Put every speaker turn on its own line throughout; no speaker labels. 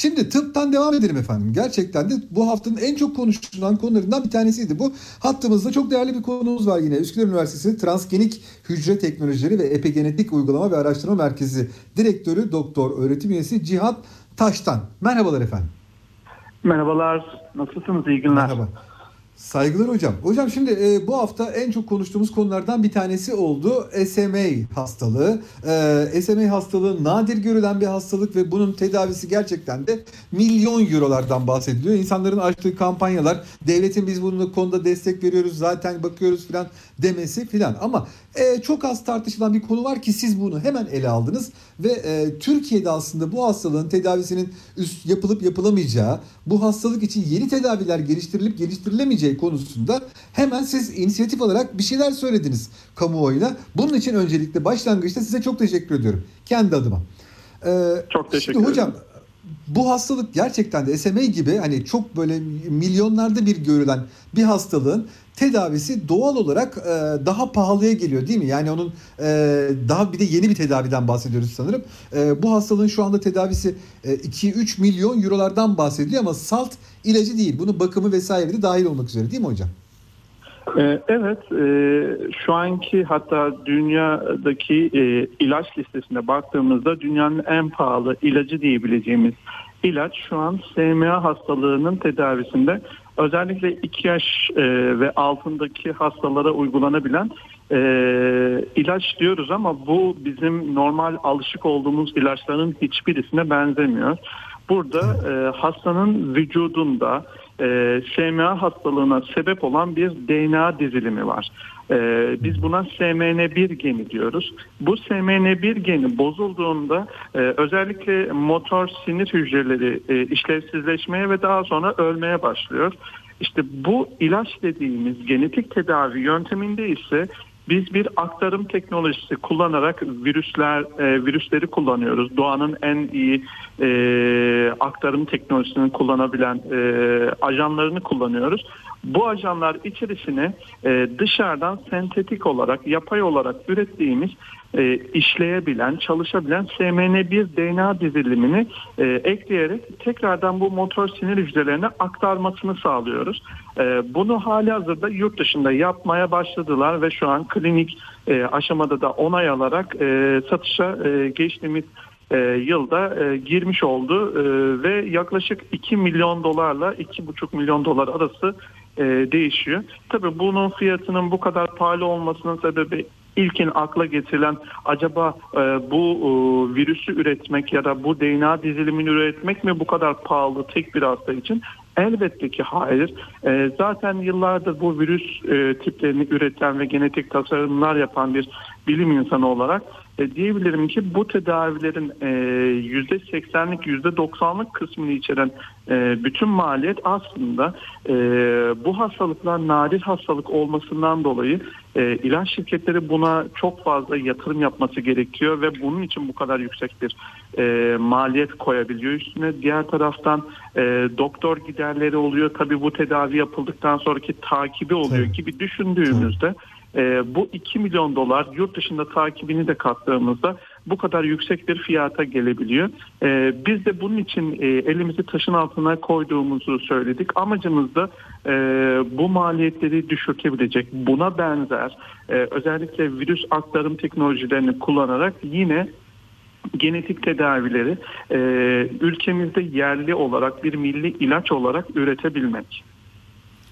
Şimdi tıptan devam edelim efendim. Gerçekten de bu haftanın en çok konuşulan konularından bir tanesiydi bu. Hattımızda çok değerli bir konuğumuz var yine. Üsküdar Üniversitesi Transgenik Hücre Teknolojileri ve Epigenetik Uygulama ve Araştırma Merkezi Direktörü Doktor Öğretim Üyesi Cihat Taştan. Merhabalar efendim.
Merhabalar. Nasılsınız? İyi günler.
Merhaba. Saygılar hocam. Hocam şimdi e, bu hafta en çok konuştuğumuz konulardan bir tanesi oldu SMA hastalığı. E, SMA hastalığı nadir görülen bir hastalık ve bunun tedavisi gerçekten de milyon eurolardan bahsediliyor. İnsanların açtığı kampanyalar, devletin biz bunun konuda destek veriyoruz zaten bakıyoruz filan demesi filan. Ama e, çok az tartışılan bir konu var ki siz bunu hemen ele aldınız ve e, Türkiye'de aslında bu hastalığın tedavisinin üst yapılıp yapılamayacağı, bu hastalık için yeni tedaviler geliştirilip geliştirilemeyeceği konusunda hemen siz inisiyatif olarak bir şeyler söylediniz kamuoyuna. Bunun için öncelikle başlangıçta size çok teşekkür ediyorum kendi adıma.
Ee, çok teşekkür ederim.
Hocam bu hastalık gerçekten de SMA gibi hani çok böyle milyonlarda bir görülen bir hastalığın tedavisi doğal olarak e, daha pahalıya geliyor değil mi? Yani onun e, daha bir de yeni bir tedaviden bahsediyoruz sanırım. E, bu hastalığın şu anda tedavisi e, 2-3 milyon eurolardan bahsediliyor ama salt ilacı değil. Bunun bakımı vesaire de dahil olmak üzere değil mi hocam?
E, evet, e, şu anki hatta dünyadaki e, ilaç listesine baktığımızda dünyanın en pahalı ilacı diyebileceğimiz ilaç şu an SMA hastalığının tedavisinde özellikle 2 yaş e, ve altındaki hastalara uygulanabilen ilaç diyoruz ama bu bizim normal alışık olduğumuz ilaçların hiçbirisine benzemiyor. Burada hastanın vücudunda e, SMA hastalığına sebep olan bir DNA dizilimi var. Ee, biz buna SMN1 geni diyoruz. Bu SMN1 geni bozulduğunda e, özellikle motor sinir hücreleri e, işlevsizleşmeye ve daha sonra ölmeye başlıyor. İşte bu ilaç dediğimiz genetik tedavi yönteminde ise biz bir aktarım teknolojisi kullanarak virüsler e, virüsleri kullanıyoruz. Doğanın en iyi e, aktarım teknolojisini kullanabilen e, ajanlarını kullanıyoruz. Bu ajanlar içerisine e, dışarıdan sentetik olarak, yapay olarak ürettiğimiz e, işleyebilen, çalışabilen SMN1 DNA dizilimini e, ekleyerek tekrardan bu motor sinir hücrelerine aktarmasını sağlıyoruz. E, bunu hali hazırda yurt dışında yapmaya başladılar ve şu an klinik e, aşamada da onay alarak e, satışa e, geçtiğimiz e, yılda e, girmiş oldu e, ve yaklaşık 2 milyon dolarla 2,5 milyon dolar arası e, değişiyor. Tabii bunun fiyatının bu kadar pahalı olmasının sebebi ilkin akla getirilen acaba e, bu e, virüsü üretmek ya da bu DNA dizilimini üretmek mi bu kadar pahalı tek bir hasta için? Elbette ki hayır. E, zaten yıllardır bu virüs e, tiplerini üreten ve genetik tasarımlar yapan bir bilim insanı olarak e, diyebilirim ki bu tedavilerin e, %80'lik %90'lık kısmını içeren e, bütün maliyet aslında e, bu hastalıklar nadir hastalık olmasından dolayı e, ilaç şirketleri buna çok fazla yatırım yapması gerekiyor ve bunun için bu kadar yüksek bir e, maliyet koyabiliyor üstüne. Diğer taraftan e, doktor giderleri oluyor. Tabii bu tedavi yapıldıktan sonraki takibi oluyor Tabii. gibi düşündüğümüzde e, bu 2 milyon dolar yurt dışında takibini de kattığımızda bu kadar yüksek bir fiyata gelebiliyor. E, biz de bunun için e, elimizi taşın altına koyduğumuzu söyledik. Amacımız da e, bu maliyetleri düşürtebilecek buna benzer e, özellikle virüs aktarım teknolojilerini kullanarak yine genetik tedavileri e, ülkemizde yerli olarak bir milli ilaç olarak üretebilmek.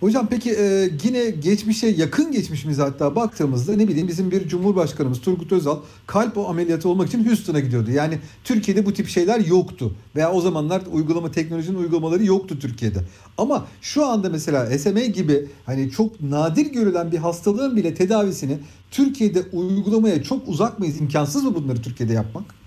Hocam peki e, yine geçmişe yakın geçmişimiz hatta baktığımızda ne bileyim bizim bir Cumhurbaşkanımız Turgut Özal kalp ameliyatı olmak için Houston'a gidiyordu. Yani Türkiye'de bu tip şeyler yoktu. Veya o zamanlar uygulama teknolojinin uygulamaları yoktu Türkiye'de. Ama şu anda mesela SMA gibi hani çok nadir görülen bir hastalığın bile tedavisini Türkiye'de uygulamaya çok uzak mıyız? İmkansız mı bunları Türkiye'de yapmak?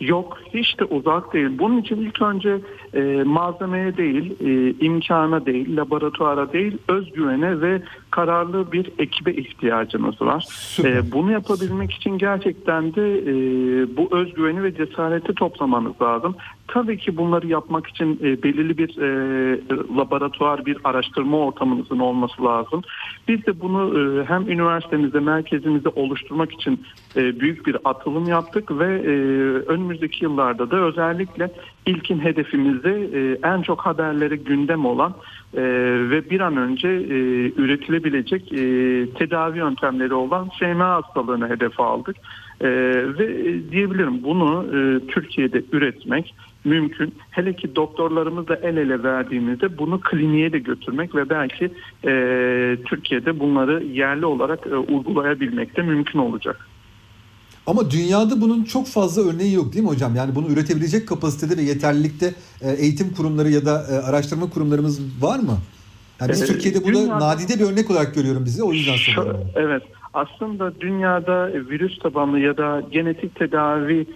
Yok hiç de uzak değil. Bunun için ilk önce e, malzemeye değil, e, imkana değil, laboratuvara değil, özgüvene ve kararlı bir ekibe ihtiyacımız var. E, bunu yapabilmek için gerçekten de e, bu özgüveni ve cesareti toplamanız lazım. Tabii ki bunları yapmak için e, belirli bir e, laboratuvar, bir araştırma ortamımızın olması lazım. Biz de bunu e, hem üniversitemizde, merkezimizde oluşturmak için e, büyük bir atılım yaptık ve e, önümüzdeki yıllarda da özellikle ilkin hedefimizde e, en çok haberlere gündem olan e, ve bir an önce e, üretilebilecek e, tedavi yöntemleri olan SMA hastalığını hedefe aldık. Ve diyebilirim bunu Türkiye'de üretmek mümkün. Hele ki doktorlarımızla el ele verdiğimizde bunu kliniğe de götürmek ve belki Türkiye'de bunları yerli olarak e, uygulayabilmek de mümkün olacak.
Ama dünyada bunun çok fazla örneği yok değil mi hocam? Yani bunu üretebilecek kapasitede ve yeterlilikte e, eğitim kurumları ya da e, araştırma kurumlarımız var mı? Yani biz ee, Türkiye'de bunu dünyada, nadide bir örnek olarak görüyorum bizi. O yüzden soruyorum.
Evet aslında dünyada virüs tabanlı ya da genetik tedavi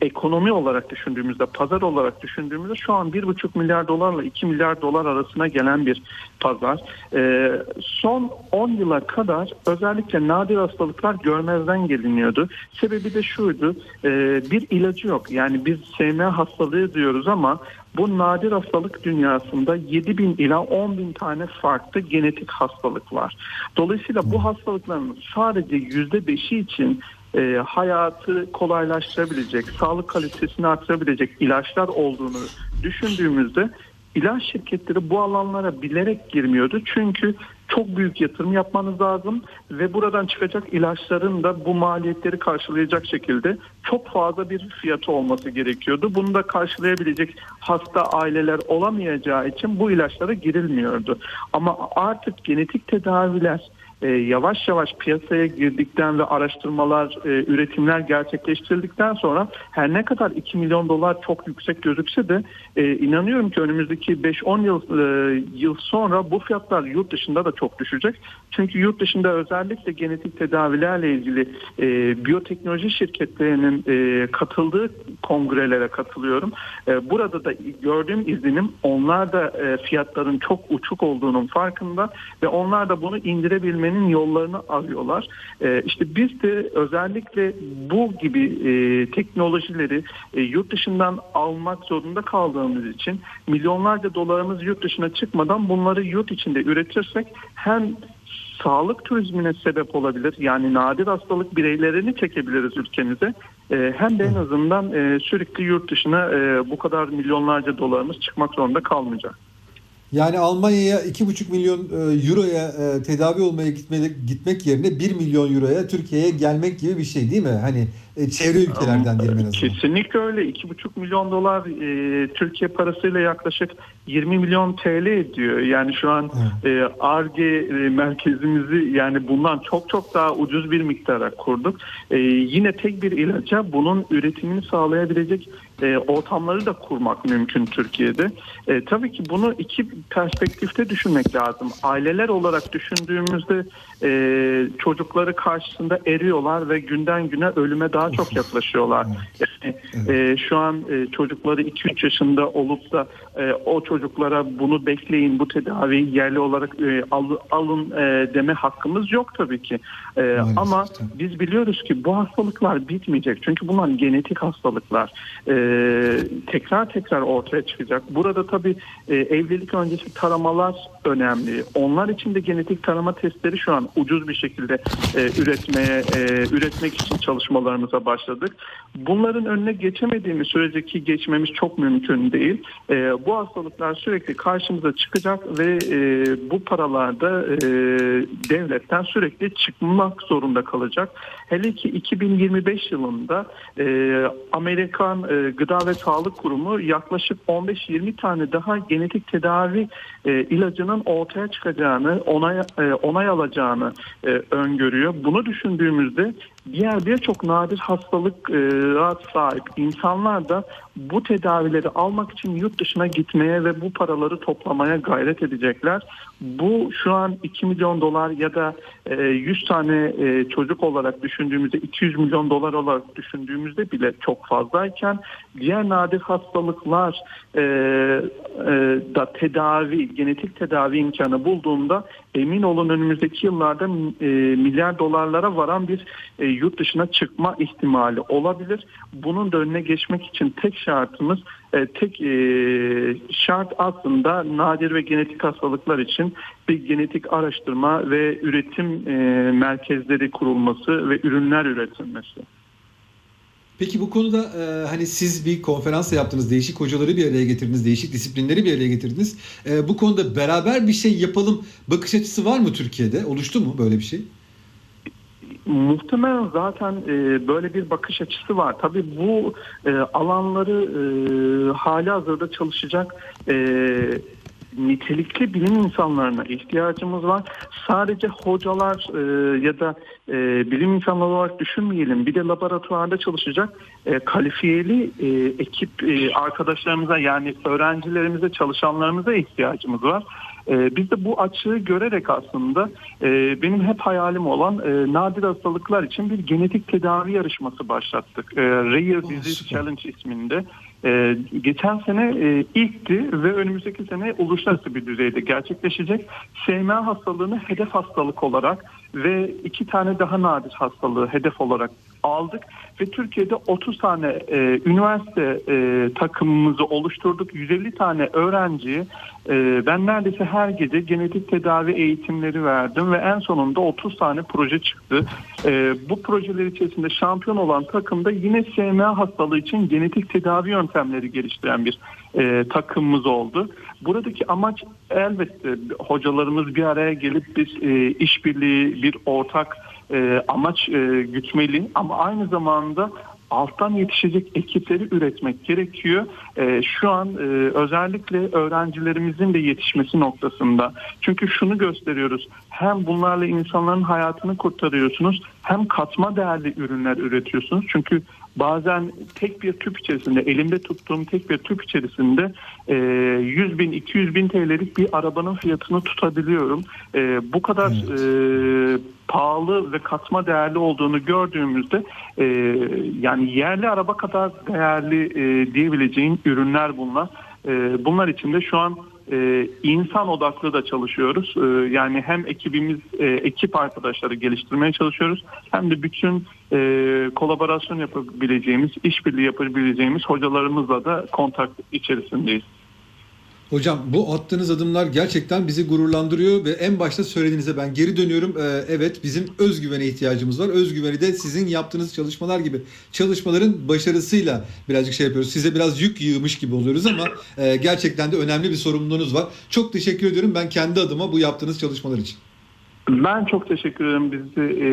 ekonomi olarak düşündüğümüzde, pazar olarak düşündüğümüzde şu an 1,5 milyar dolarla 2 milyar dolar arasına gelen bir pazar. Ee, son 10 yıla kadar özellikle nadir hastalıklar görmezden geliniyordu. Sebebi de şuydu, e, bir ilacı yok. Yani biz SMA hastalığı diyoruz ama bu nadir hastalık dünyasında 7 bin ila 10 bin tane farklı genetik hastalık var. Dolayısıyla bu hastalıkların sadece %5'i için e, hayatı kolaylaştırabilecek, sağlık kalitesini artırabilecek ilaçlar olduğunu düşündüğümüzde ilaç şirketleri bu alanlara bilerek girmiyordu. Çünkü çok büyük yatırım yapmanız lazım ve buradan çıkacak ilaçların da bu maliyetleri karşılayacak şekilde çok fazla bir fiyatı olması gerekiyordu. Bunu da karşılayabilecek hasta aileler olamayacağı için bu ilaçlara girilmiyordu. Ama artık genetik tedaviler e, yavaş yavaş piyasaya girdikten ve araştırmalar, e, üretimler gerçekleştirildikten sonra her ne kadar 2 milyon dolar çok yüksek gözükse de e, inanıyorum ki önümüzdeki 5-10 yıl e, yıl sonra bu fiyatlar yurt dışında da çok düşecek. Çünkü yurt dışında özellikle genetik tedavilerle ilgili e, biyoteknoloji şirketlerinin e, katıldığı kongrelere katılıyorum. E, burada da gördüğüm izlenim onlar da e, fiyatların çok uçuk olduğunun farkında ve onlar da bunu indirebilmeyi çözmenin yollarını arıyorlar. E, işte biz de özellikle bu gibi e, teknolojileri e, yurt dışından almak zorunda kaldığımız için milyonlarca dolarımız yurt dışına çıkmadan bunları yurt içinde üretirsek hem sağlık turizmine sebep olabilir. Yani nadir hastalık bireylerini çekebiliriz ülkemize. E, hem de en azından e, sürekli yurt dışına e, bu kadar milyonlarca dolarımız çıkmak zorunda kalmayacak.
Yani Almanya'ya 2,5 milyon e, euroya e, tedavi olmaya gitmek, gitmek yerine 1 milyon euroya Türkiye'ye gelmek gibi bir şey değil mi? Hani e, çevre ülkelerden diyelim en azından.
Kesinlikle öyle. 2,5 milyon dolar e, Türkiye parasıyla yaklaşık 20 milyon TL ediyor. Yani şu an ARGE e, merkezimizi yani bundan çok çok daha ucuz bir miktara kurduk. E, yine tek bir ilaca bunun üretimini sağlayabilecek e, ortamları da kurmak mümkün Türkiye'de. E, tabii ki bunu iki perspektifte düşünmek lazım. Aileler olarak düşündüğümüzde e, çocukları karşısında eriyorlar ve günden güne ölüme daha çok yaklaşıyorlar. Yani, e, şu an e, çocukları 2-3 yaşında olup da e, o çocuklara bunu bekleyin, bu tedaviyi yerli olarak e, al, alın e, deme hakkımız yok tabii ki. E, ama biz biliyoruz ki bu hastalıklar bitmeyecek. Çünkü bunlar genetik hastalıklar. E, tekrar tekrar ortaya çıkacak. Burada tabii e, evlilik öncesi taramalar önemli. Onlar için de genetik tarama testleri şu an ucuz bir şekilde e, üretmeye e, üretmek için çalışmalarımıza başladık. Bunların önüne geçemediğimiz sürece ki geçmemiz çok mümkün değil. E, bu hastalıklar sürekli karşımıza çıkacak ve e, bu paralarda e, devletten sürekli çıkmak zorunda kalacak. Hele ki 2025 yılında e, Amerikan e, Gıda ve Sağlık Kurumu yaklaşık 15-20 tane daha genetik tedavi e, ilacının ortaya çıkacağını, onay, e, onay alacağını e, öngörüyor. Bunu düşündüğümüzde diğer birçok nadir hastalığa sahip insanlar da bu tedavileri almak için yurt dışına gitmeye ve bu paraları toplamaya gayret edecekler. Bu şu an 2 milyon dolar ya da 100 tane çocuk olarak düşündüğümüzde 200 milyon dolar olarak düşündüğümüzde bile çok fazlayken diğer nadir hastalıklar da tedavi, genetik tedavi imkanı bulduğunda emin olun önümüzdeki yıllarda e, milyar dolarlara varan bir e, yurt dışına çıkma ihtimali olabilir. Bunun da önüne geçmek için tek şartımız E, tek e, şart aslında nadir ve genetik hastalıklar için bir genetik araştırma ve üretim e, merkezleri kurulması ve ürünler üretilmesi.
Peki bu konuda e, hani siz bir konferans yaptınız, değişik hocaları bir araya getirdiniz, değişik disiplinleri bir araya getirdiniz. E, bu konuda beraber bir şey yapalım bakış açısı var mı Türkiye'de? Oluştu mu böyle bir şey?
Muhtemelen zaten e, böyle bir bakış açısı var. Tabii bu e, alanları e, hali hazırda çalışacak e, nitelikli bilim insanlarına ihtiyacımız var. Sadece hocalar e, ya da e, bilim insanları olarak düşünmeyelim. Bir de laboratuvarda çalışacak e, kalifiyeli e, ekip e, arkadaşlarımıza yani öğrencilerimize, çalışanlarımıza ihtiyacımız var. E, biz de bu açığı görerek aslında e, benim hep hayalim olan e, nadir hastalıklar için bir genetik tedavi yarışması başlattık. E, Rare Disease. Challenge isminde. E, geçen sene e, ilkti ve önümüzdeki sene uluslararası bir düzeyde gerçekleşecek. SMA hastalığını hedef hastalık olarak ve iki tane daha nadir hastalığı hedef olarak aldık ve Türkiye'de 30 tane e, üniversite e, takımımızı oluşturduk. 150 öğrenci öğrenciye e, ben neredeyse her gece genetik tedavi eğitimleri verdim ve en sonunda 30 tane proje çıktı. E, bu projeler içerisinde şampiyon olan takımda yine SMA hastalığı için genetik tedavi yöntemleri geliştiren bir e, takımımız oldu. Buradaki amaç elbette hocalarımız bir araya gelip biz e, işbirliği bir ortak e, amaç e, gütmeli ama aynı zamanda alttan yetişecek ekipleri üretmek gerekiyor. E, şu an e, özellikle öğrencilerimizin de yetişmesi noktasında. Çünkü şunu gösteriyoruz. Hem bunlarla insanların hayatını kurtarıyorsunuz hem katma değerli ürünler üretiyorsunuz. Çünkü bazen tek bir tüp içerisinde elimde tuttuğum tek bir tüp içerisinde e, 100 bin 200 bin TL'lik bir arabanın fiyatını tutabiliyorum. E, bu kadar e, pahalı ve katma değerli olduğunu gördüğümüzde e, yani yerli araba kadar değerli e, diyebileceğin ürünler bunlar. E, bunlar için de şu an e, insan odaklı da çalışıyoruz. E, yani hem ekibimiz, e, ekip arkadaşları geliştirmeye çalışıyoruz. Hem de bütün e, kolaborasyon yapabileceğimiz, işbirliği yapabileceğimiz hocalarımızla da kontak içerisindeyiz.
Hocam bu attığınız adımlar gerçekten bizi gururlandırıyor ve en başta söylediğinize ben geri dönüyorum. Ee, evet bizim özgüvene ihtiyacımız var. Özgüveni de sizin yaptığınız çalışmalar gibi çalışmaların başarısıyla birazcık şey yapıyoruz. Size biraz yük yığmış gibi oluyoruz ama e, gerçekten de önemli bir sorumluluğunuz var. Çok teşekkür ediyorum ben kendi adıma bu yaptığınız çalışmalar için.
Ben çok teşekkür ederim bizi e,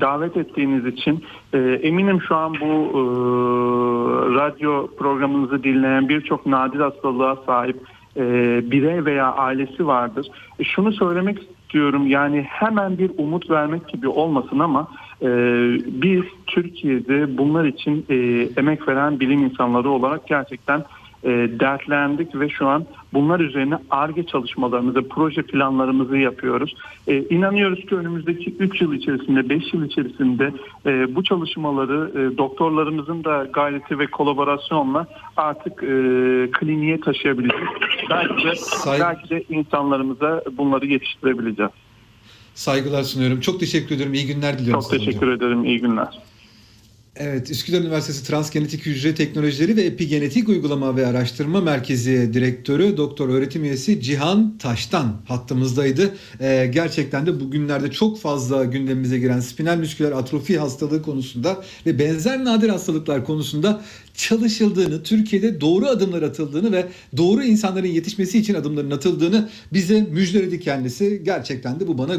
davet ettiğiniz için. E, eminim şu an bu e, radyo programınızı dinleyen birçok nadir hastalığa sahip e, birey veya ailesi vardır. E, şunu söylemek istiyorum yani hemen bir umut vermek gibi olmasın ama e, biz Türkiye'de bunlar için e, emek veren bilim insanları olarak gerçekten e, dertlendik ve şu an bunlar üzerine ARGE çalışmalarımızı, proje planlarımızı yapıyoruz. E, inanıyoruz ki önümüzdeki 3 yıl içerisinde, 5 yıl içerisinde e, bu çalışmaları e, doktorlarımızın da gayreti ve kolaborasyonla artık e, kliniğe taşıyabileceğiz. Belki de,
Say-
belki de insanlarımıza bunları yetiştirebileceğiz.
Saygılar sunuyorum. Çok teşekkür ediyorum. İyi günler diliyorum.
Çok
size hocam.
teşekkür ederim. İyi günler.
Evet, Üsküdar Üniversitesi Transgenetik Hücre Teknolojileri ve Epigenetik Uygulama ve Araştırma Merkezi Direktörü Doktor Öğretim Üyesi Cihan Taştan hattımızdaydı. Ee, gerçekten de bugünlerde çok fazla gündemimize giren spinal musküler atrofi hastalığı konusunda ve benzer nadir hastalıklar konusunda çalışıldığını, Türkiye'de doğru adımlar atıldığını ve doğru insanların yetişmesi için adımların atıldığını bize müjdeledi kendisi. Gerçekten de bu bana